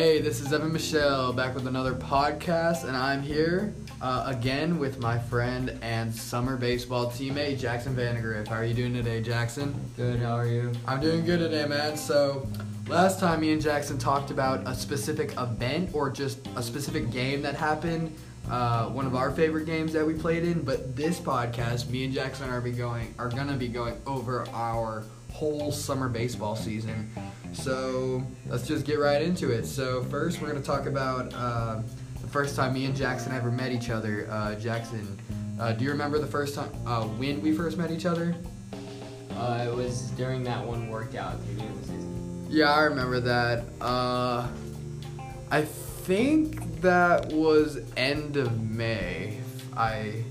Hey, this is Evan Michelle back with another podcast, and I'm here uh, again with my friend and summer baseball teammate Jackson Vandegrift. How are you doing today, Jackson? Good, how are you? I'm doing good today, man. So, last time me and Jackson talked about a specific event or just a specific game that happened, uh, one of our favorite games that we played in. But this podcast, me and Jackson are be going are gonna be going over our whole summer baseball season. So let's just get right into it. So first, we're gonna talk about uh, the first time me and Jackson ever met each other. Uh, Jackson, uh, do you remember the first time uh, when we first met each other? Uh, it was during that one workout beginning of the season. Yeah, I remember that. Uh, I think that was end of May. I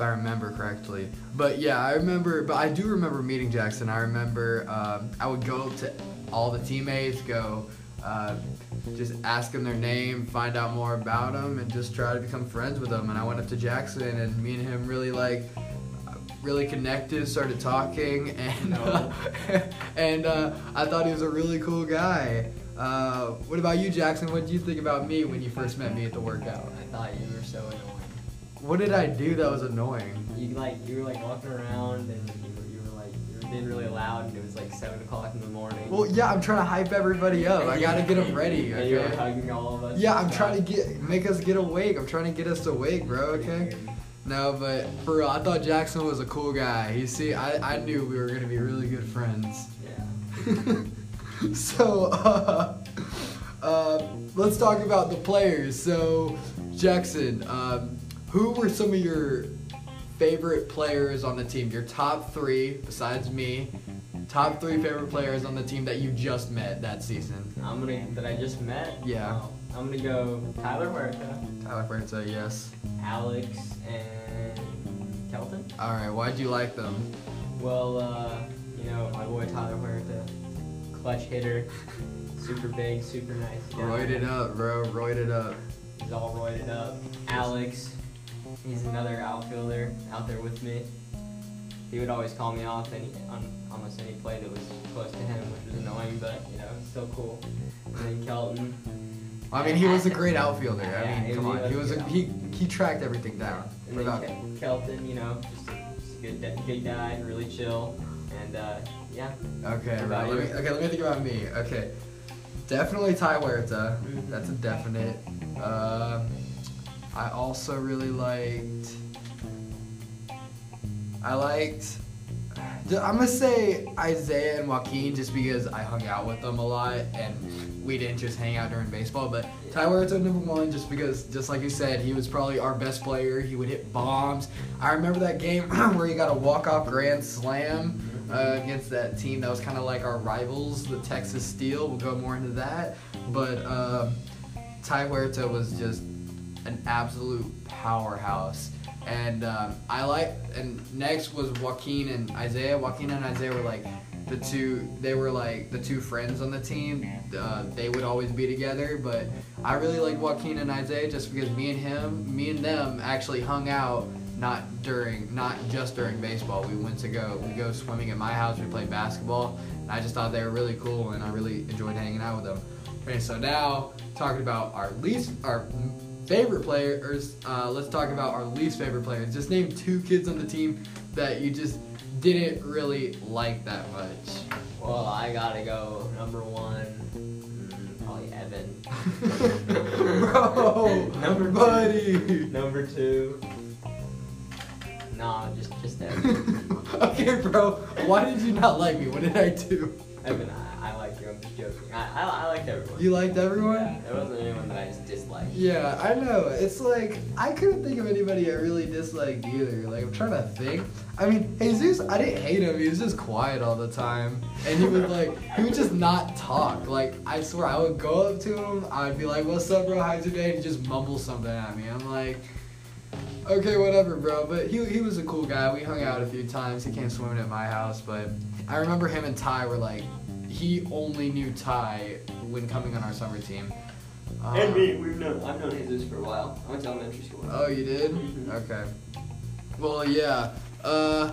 if I remember correctly. But yeah, I remember. But I do remember meeting Jackson. I remember um, I would go up to all the teammates, go uh, just ask them their name, find out more about them, and just try to become friends with them. And I went up to Jackson, and me and him really like really connected, started talking, and uh, and uh, I thought he was a really cool guy. Uh, what about you, Jackson? What did you think about me when you first met me at the workout? I thought you were so annoying. What did I do that was annoying? You like you were like walking around and you were, you were like you were being really loud and it was like seven o'clock in the morning. Well, yeah, I'm trying to hype everybody up. I gotta get them ready. And you were hugging all of us. Yeah, I'm trying to get make us get awake. I'm trying to get us awake, bro. Okay. No, but for real, I thought Jackson was a cool guy. You see, I, I knew we were gonna be really good friends. Yeah. so uh, uh, let's talk about the players. So Jackson, um, who were some of your favorite players on the team? Your top three, besides me, top three favorite players on the team that you just met that season. I'm gonna that I just met. Yeah. Well, I'm gonna go Tyler Huerta, Tyler Huerta, yes. Alex, and Kelton. All right, why'd you like them? Well, uh, you know, my boy Tyler Huerta, clutch hitter, super big, super nice guy. Roid it up, bro. Roid it up. He's all roided up. Alex, he's another outfielder out there with me. He would always call me off any on almost any play that was close to him, which was annoying, but you know, it's still cool. And then Kelton. I mean, he was a great outfielder. I Yeah, mean, come was- on, he was a, he he tracked everything down. And then Kelton, you know, just a, just a good, good guy, really chill, and uh, yeah. Okay, right. Let me, okay, let me think about me. Okay, definitely Ty Huerta. Mhm. That's a definite. Um, I also really liked. I liked. I'm gonna say Isaiah and Joaquin just because I hung out with them a lot and we didn't just hang out during baseball. But Ty Huerta number one just because, just like you said, he was probably our best player. He would hit bombs. I remember that game where he got a walk-off grand slam uh, against that team that was kind of like our rivals, the Texas Steel. We'll go more into that. But um, Ty Huerta was just an absolute powerhouse. And um, I like, and next was Joaquin and Isaiah. Joaquin and Isaiah were like the two, they were like the two friends on the team. Uh, they would always be together. But I really like Joaquin and Isaiah just because me and him, me and them actually hung out not during not just during baseball. We went to go we go swimming at my house, we played basketball, and I just thought they were really cool and I really enjoyed hanging out with them. Okay, so now talking about our least our favorite players, uh, let's talk about our least favorite players. Just name two kids on the team that you just didn't really like that much. Well, I gotta go number one, mm, probably Evan. Bro, Number two. buddy. Number two, nah, just just Evan. okay, bro. Why did you not like me? What did I do? Evan, I, joking. I, I, I liked everyone. You liked everyone? Yeah, there wasn't anyone that I just disliked. Yeah, I know. It's like I couldn't think of anybody I really disliked either. Like I'm trying to think. I mean, Jesus, I didn't hate him. He was just quiet all the time, and he would like he would just not talk. Like I swear, I would go up to him. I'd be like, "What's up, bro? How's your day?" And he'd just mumble something at me. I'm like, "Okay, whatever, bro." But he he was a cool guy. We hung out a few times. He came swimming at my house, but I remember him and Ty were like, he only knew Ty when coming on our summer team. And Um, me, we've known. I've known Jesus for a while. I went to elementary school. Oh, you did? Mhm. Okay. Well, yeah. Uh,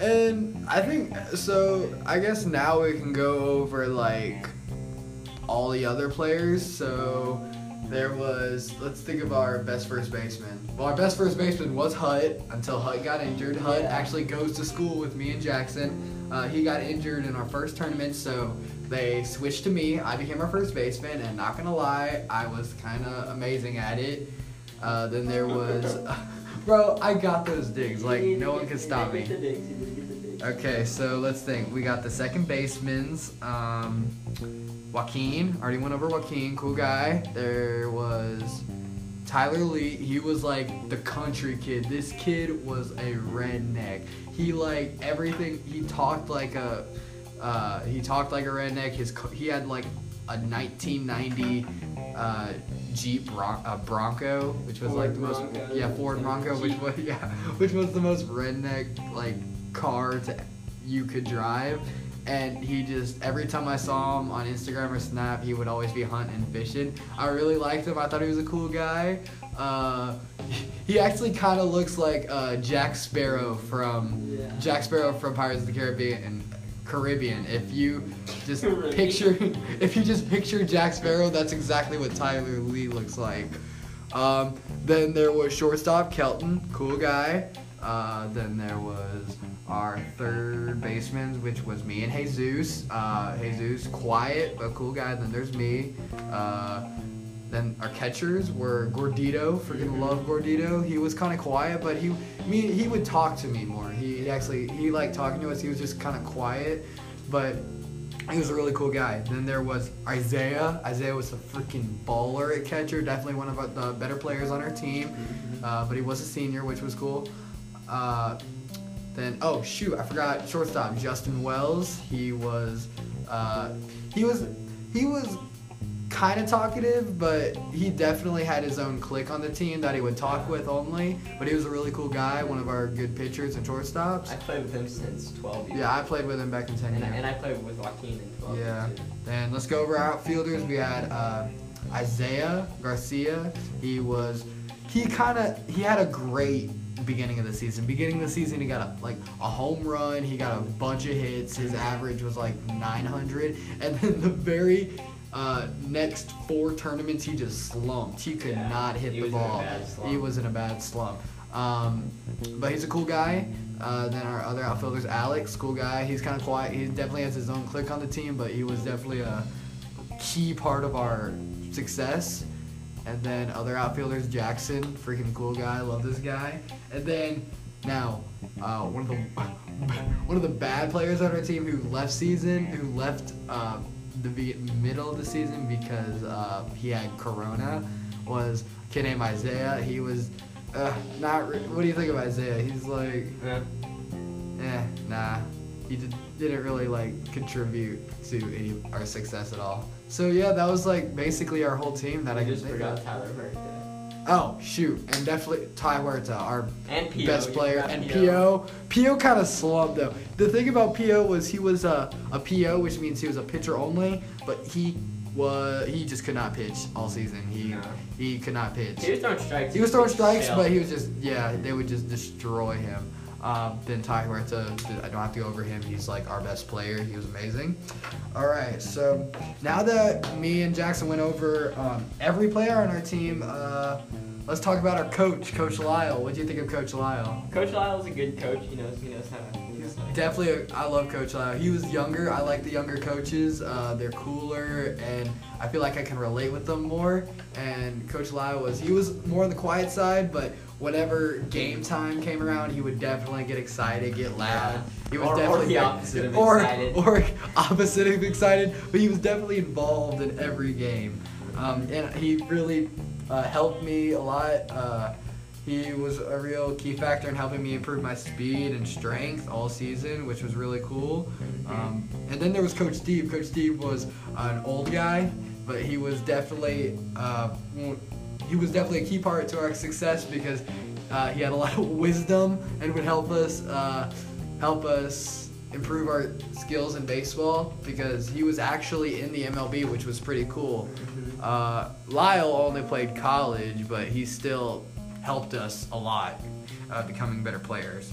and I think so. I guess now we can go over like all the other players. So there was, let's think of our best first baseman. Well, our best first baseman was Hut until Hut got injured. Hut Yeah. actually goes to school with me and Jackson. Uh, he got injured in our first tournament, so they switched to me. I became our first baseman, and not gonna lie, I was kind of amazing at it. Uh, then there was, bro, I got those digs. Like no one can stop me. Okay, so let's think. We got the second baseman's um, Joaquin. Already went over Joaquin, cool guy. There was Tyler Lee. He was like the country kid. This kid was a redneck. He like everything. He talked like a. Uh, he talked like a redneck. His he had like a 1990 uh, Jeep Bron- uh, Bronco, which was like the Ford most Bronco, yeah Ford Bronco, which was yeah which was the most redneck like car to you could drive. And he just every time I saw him on Instagram or Snap, he would always be hunting and fishing. I really liked him. I thought he was a cool guy. Uh, he actually kind of looks like uh, Jack Sparrow from Yeah. Jack Sparrow from Pirates of the Caribbean and Caribbean. If you just picture, if you just picture Jack Sparrow, that's exactly what Tyler Lee looks like. Um, then there was shortstop Kelton, cool guy. Uh, then there was our third baseman, which was me and Jesus. Uh, Jesus, quiet but cool guy. Then there's me. Uh, then our catchers were Gordito. Freaking love Gordito. He was kind of quiet, but he me he would talk to me more. He, he actually he liked talking to us. He was just kind of quiet, but he was a really cool guy. Then there was Isaiah. Isaiah was a freaking baller at catcher. Definitely one of the better players on our team. Uh, but he was a senior, which was cool. Uh, then oh shoot, I forgot shortstop Justin Wells. He was uh, he was he was kind of talkative, but he definitely had his own clique on the team that he would talk with only. But he was a really cool guy, one of our good pitchers and shortstops. I played with him since 12 years. Yeah, I played with him back in 10 And I, years. and I played with Joaquin in 12 Yeah. Then let's go over our outfielders. We had uh, Isaiah Garcia. He was he kind of he had a great beginning of the season. Beginning of the season, he got a, like a home run. He got a bunch of hits. His average was like 900. And then the very uh, next four tournaments, he just slumped. He could Yeah, not hit the was in a ball. He was in a bad slump. Um, but he's a cool guy. Uh, then our other outfielders, Alex, cool guy. He's kind of quiet. He definitely has his own clique on the team, but he was definitely a key part of our success. And then other outfielders, Jackson, freaking cool guy. Love this guy. And then now, uh, one of the one of the bad players on our team who left season, who left um, the be- middle of the season because uh, he had corona, was a kid named Isaiah. He was uh, not. Re- what do you think of Isaiah? He's like, Yeah. eh, nah. He did, didn't really like contribute to any our success at all. So yeah, that was like basically our whole team that I I just forgot of. Tyler Huerta. Oh shoot, and definitely Ty Huerta, uh, our And Pio. best player, and. Pio. Pio kind of slumped though. The thing about Pio was he was uh, a, a PO, which means he was a pitcher only, but he was he just could not pitch all season. He No. he could not pitch. He was throwing strikes. He was throwing strikes, but he was just yeah, they would just destroy him. Um, then Ty Huerta, I don't have to go over him. He's like our best player. He was amazing. All right, so now that me and Jackson went over um, every player on our team, uh, let's talk about our coach, Coach Lyle. What do you think of Coach Lyle? Coach Lyle is a good coach. He knows. He knows how to. Definitely, a, I love Coach Lyle. He was younger. I like the younger coaches. Uh, they're cooler, and I feel like I can relate with them more. And Coach Lyle was he was more on the quiet side, but whenever game time came around, he would definitely get excited, get loud. He was Or- or definitely the opposite of or, excited. or opposite of excited, but he was definitely involved in every game. Um, and he really uh, helped me a lot. Uh, he was a real key factor in helping me improve my speed and strength all season, which was really cool. Um, and then there was Coach Steve. Coach Steve was an old guy, but he was definitely uh, he was definitely a key part to our success because uh, he had a lot of wisdom and would help us uh, help us improve our skills in baseball because he was actually in the MLB, which was pretty cool. Uh, Lyle only played college, but he still helped us a lot, uh, becoming better players.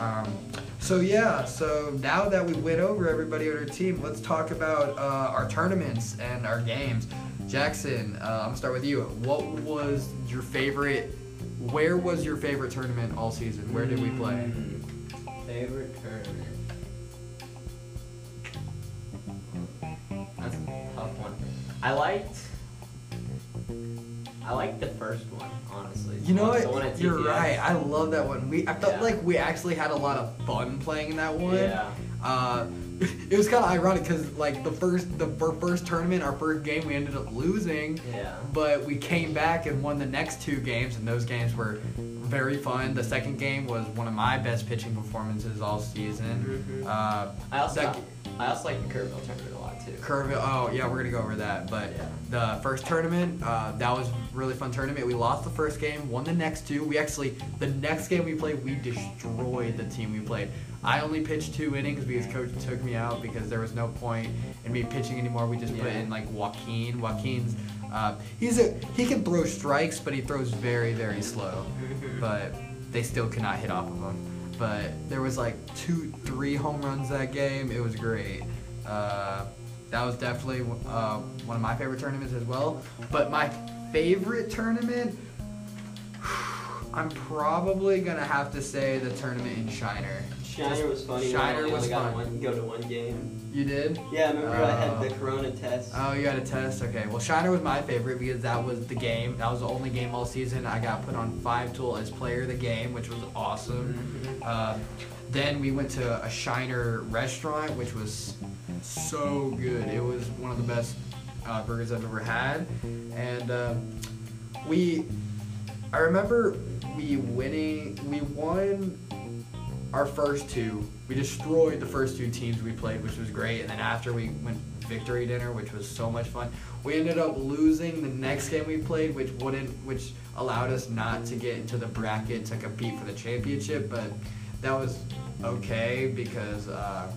Um, so yeah, so now that we went over everybody on our team, let's talk about uh, our tournaments and our games. Jackson, uh, I'm gonna start with you. What was your favorite? Where was your favorite tournament all season? Where did we play? Mm, Favorite tournament. That's a tough one. I liked. I like the first one, honestly. You know what? at You're right. I love that one. We I felt Yeah. like we actually had a lot of fun playing in that one. Yeah. Uh, it was kind of ironic because like the first the fir- first tournament, our first game, we ended up losing. Yeah. But we came back and won the next two games, and those games were very fun. The second game was one of my best pitching performances all season. Mhm. Uh, I also that- I also like the Kerrville tournament a lot too. Kerrville. Oh yeah, we're gonna go over that. But Yeah. the first tournament, uh, that was really fun tournament. We lost the first game, won the next two. We actually the next game we played, we destroyed the team we played. I only pitched two innings because coach took me out because there was no point in me pitching anymore. We just put in like Joaquin. Joaquin's uh, he's a he can throw strikes, but he throws very very slow. But they still cannot hit off of him. But there was like two, three home runs that game. It was great. Uh, that was definitely uh, one of my favorite tournaments as well. But my favorite tournament, I'm probably gonna have to say the tournament in Shiner. Shiner was funny. Shiner when I was only got fun. One, go to one game. You did? Yeah, I remember I had Oh. the Corona test. Oh, you had a test? Okay. Well, Shiner was my favorite because that was the game. That was the only game all season. I got put on five tool as player of the game, which was awesome. Mhm. Uh, then we went to a Shiner restaurant, which was so good. It was one of the best uh, burgers I've ever had, and um, we. I remember we winning. We won our first two. We destroyed the first two teams we played, which was great. And then after we went victory dinner, which was so much fun. We ended up losing the next game we played, which wouldn't, which allowed us not to get into the bracket to compete for the championship. But that was okay because uh,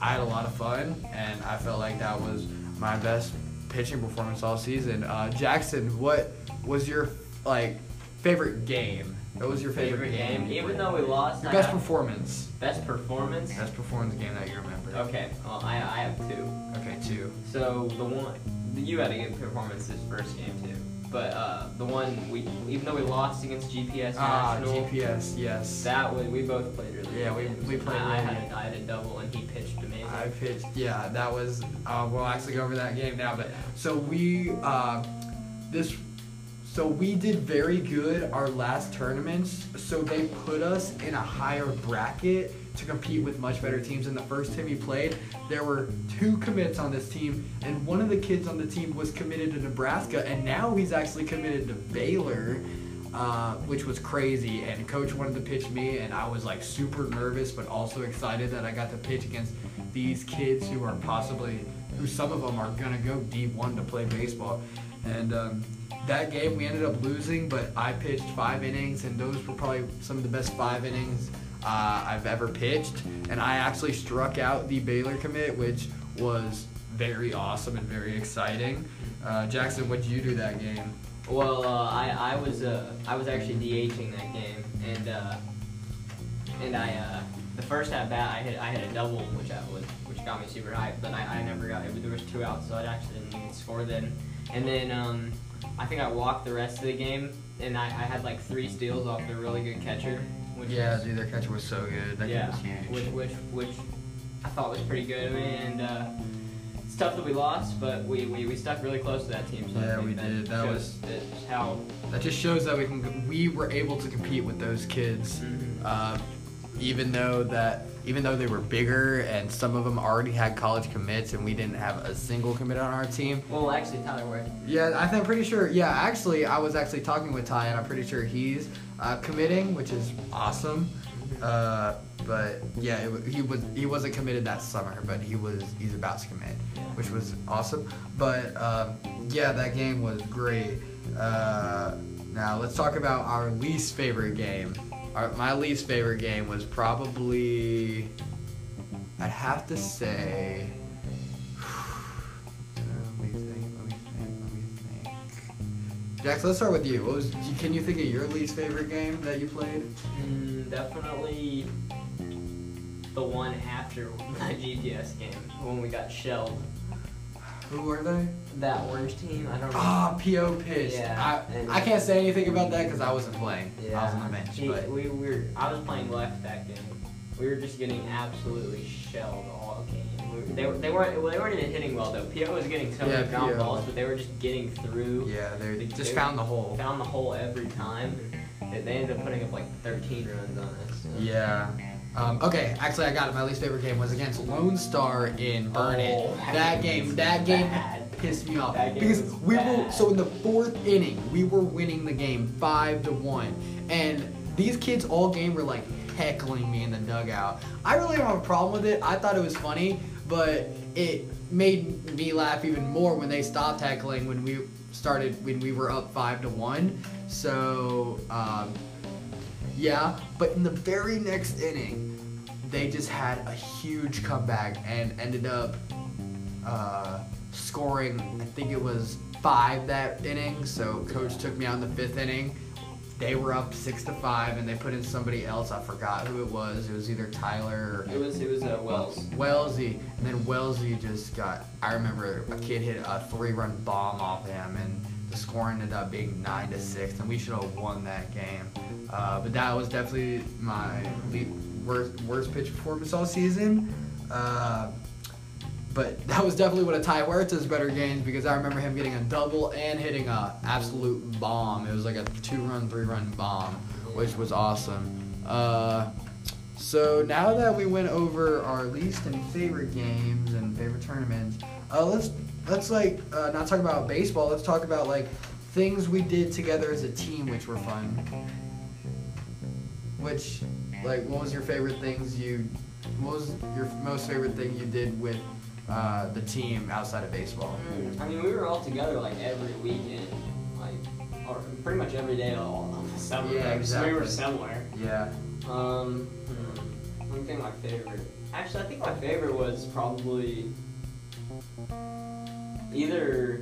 I had a lot of fun, and I felt like that was my best pitching performance all season. Uh, Jackson, what was your like favorite game? What was your favorite, Favorite game, you even though we lost. Your I best have- performance. best performance. Best performance game that you remember. Okay, well I, I have two. Okay, two. So the one you had a good performance this first game too, but uh, the one we even though we lost against GPS Ah, National, GPS. Yes. that was we both played really. Yeah, we- games. we played I, I had a, I had a double and he pitched amazing. I pitched. Yeah, that was. Uh, we'll actually go over that game now. But so we, uh, this, so we did very good our last tournaments. So they put us in a higher bracket to compete with much better teams. In the first time we played, there were two commits on this team, and one of the kids on the team was committed to Nebraska, and now he's actually committed to Baylor. Uh, which was crazy, and coach wanted to pitch me, and I was like super nervous, but also excited that I got to pitch against these kids who are possibly, who some of them are gonna go D1 to play baseball. And um, that game we ended up losing, but I pitched five innings, and those were probably some of the best five innings uh, I've ever pitched. And I actually struck out the Baylor commit, which was very awesome and very exciting. Uh, Jackson, what did you do that game? Well, uh, I I was uh, I was actually DHing that game, and uh, and I uh, the first at bat I hit I hit a double, which I was which got me super hyped. But I, I never got it. There was two outs, so I actually didn't even score then. And then um, I think I walked the rest of the game, and I, I had like three steals off the really good catcher. Which Yeah, was, dude, their catcher was so good. That yeah, was huge. which which which I thought was pretty good, and uh, it's tough that we lost, but we, we, we stuck really close to that team. So Yeah, we that did. That was- how. That just shows that we can. We were able to compete with those kids, Mhm. uh, even though that even though they were bigger and some of them already had college commits, and we didn't have a single commit on our team. Well, actually, Tyler Ware. Yeah, I think I'm pretty sure. Yeah, actually, I was actually talking with Ty, and I'm pretty sure he's uh, committing, which is awesome. Uh, but yeah, it, he was he wasn't committed that summer, but he was he's about to commit, which was awesome. But um, yeah, that game was great. Uh, now let's talk about our least favorite game. Our, my least favorite game was probably I'd have to say. Let me think. Let me think. Let me think. Jax, let's start with you. What was? Can you think of your least favorite game that you played? Mm, definitely. the one after the GPS game when we got shelled. Who were they? That orange team, I don't know. Ah, PO pitched. Yeah, I, I can't say anything about that because I wasn't playing. Yeah. I was on the bench. He- but we, we were, I was playing left that game. We were just getting absolutely shelled all game. We, they, were- they weren't well, they weren't even hitting well though. PO was getting so Yeah, many ground balls, but they were just getting through. yeah, they They- just they found the hole. Found the hole every time. They, they ended up putting up like 13 runs on us. so. Yeah. Um, okay, actually, I got it. My least favorite game was against Lone Star in Burnet. Oh, that that game, that game bad. pissed me off because we were so in the fourth inning we were winning the game five to one, and these kids all game were like heckling me in the dugout. I really don't have a problem with it. I thought it was funny, but it made me laugh even more when they stopped heckling when we started when we were up five to one. So. Um, yeah, but in the very next inning, they just had a huge comeback and ended up uh, scoring. I think it was five that inning. So coach took me out in the fifth inning. They were up six to five, and they put in somebody else. I forgot who it was. It was either Tyler or It was it was uh, Wells. Wellesley, and then Wellesley just got. I remember a kid hit a three-run bomb off him, and the score ended up being nine to six, and we should have won that game. Uh, but that was definitely my worst worst pitch performance all season. Uh, but that was definitely one of Ty Huerta's better games because I remember him getting a double and hitting a absolute bomb. It was like a two-run, three-run bomb, which was awesome. Uh, so now that we went over our least and favorite games and favorite tournaments, uh, let's let's like uh, not talk about baseball. Let's talk about like things we did together as a team, which were fun. Which, like, what was your favorite things you? What was your most favorite thing you did with uh, the team outside of baseball? I mean, we were all together like every weekend, like or pretty much every day all of the summer. Yeah, like, so We were somewhere. Yeah. Um, hmm, let me think my favorite. Actually, I think my favorite was probably either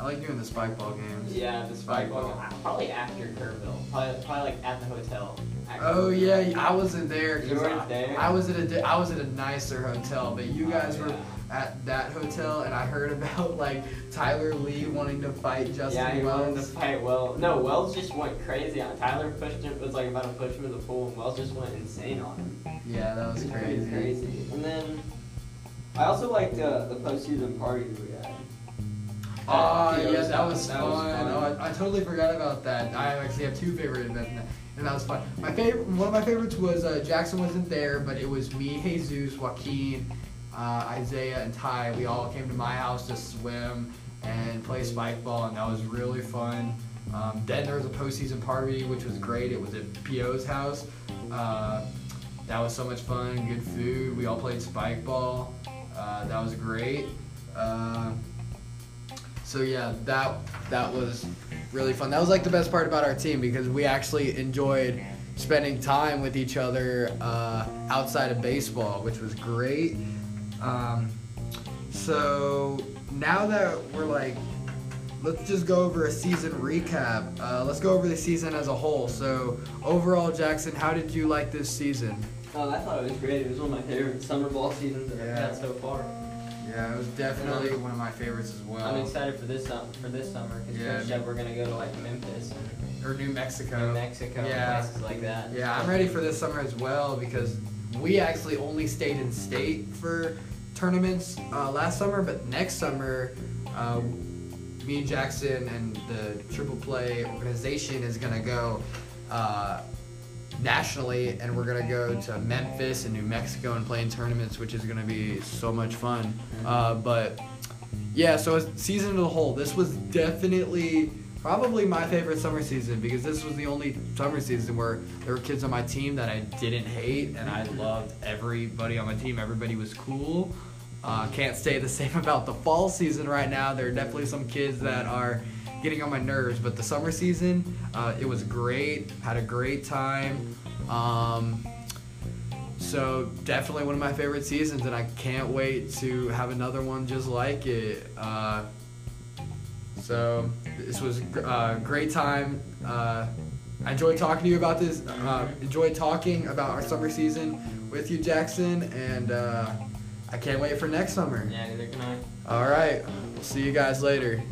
I like doing the spike ball games. yeah the spike ball. ball. Probably after Kerrville. Probably, probably like at the hotel. Oh Kerrville. yeah, I wasn't there. You weren't I, there? I was at a di- I was at a nicer hotel, but you Oh, guys were at that hotel, and I heard about like Tyler Lee wanting to fight Justin yeah, he wanted to Wells. fight Wells. No, Wells just went crazy on Tyler. Pushed him. Was like about to push him in the pool, and Wells just went insane on him. Yeah, that was It crazy. Crazy. And then I also liked uh, the postseason party we had. At yeah, Theo's that house. was fun. Oh, I, I totally forgot about that. I actually have two favorite events, and that was fun. My favorite, one of my favorites was uh, Jackson wasn't there, but it was me, Jesus, Joaquin, uh, Isaiah, and Ty. We all came to my house to swim and play spike ball, and that was really fun. Um, then there was a postseason party, which was great. It was at PO's house. Uh, that was so much fun. Good food. We all played spike ball. Uh, that was great. Uh, so yeah, that that was really fun. That was like the best part about our team because we actually enjoyed spending time with each other uh, outside of baseball, which was great. Um, so now that we're like, let's just go over a season recap. Uh, let's go over the season as a whole. So overall, Jackson, how did you like this season? Oh, I thought it was great. It was one of my favorite summer ball seasons that Yeah. I've had so far. Yeah, it was definitely one of my favorites as well. I'm excited for this sum- for this summer because Yeah. Said we're gonna go to like Memphis and or New Mexico. New Mexico Yeah. and places like that. Yeah, I'm ready for this summer as well because we actually only stayed in state for tournaments uh, last summer, but next summer, uh, me and Jackson and the Triple Play organization is gonna go uh, nationally, and we're gonna go to Memphis and New Mexico and play in tournaments, which is gonna be so much fun. Uh, but yeah, so season as a whole, this was definitely probably my favorite summer season because this was the only summer season where there were kids on my team that I didn't hate and I loved everybody on my team. Everybody was cool. Uh, can't say the same about the fall season right now. There are definitely some kids that are getting on my nerves, but the summer season, uh, it was great. Had a great time. Um, so definitely one of my favorite seasons, and I can't wait to have another one just like it. Uh, so this was a great time. Uh, I enjoyed talking to you about this. Uh, enjoyed talking about our summer season with you, Jackson, and uh, I can't wait for next summer. Yeah, neither can I. All right, we'll see you guys later.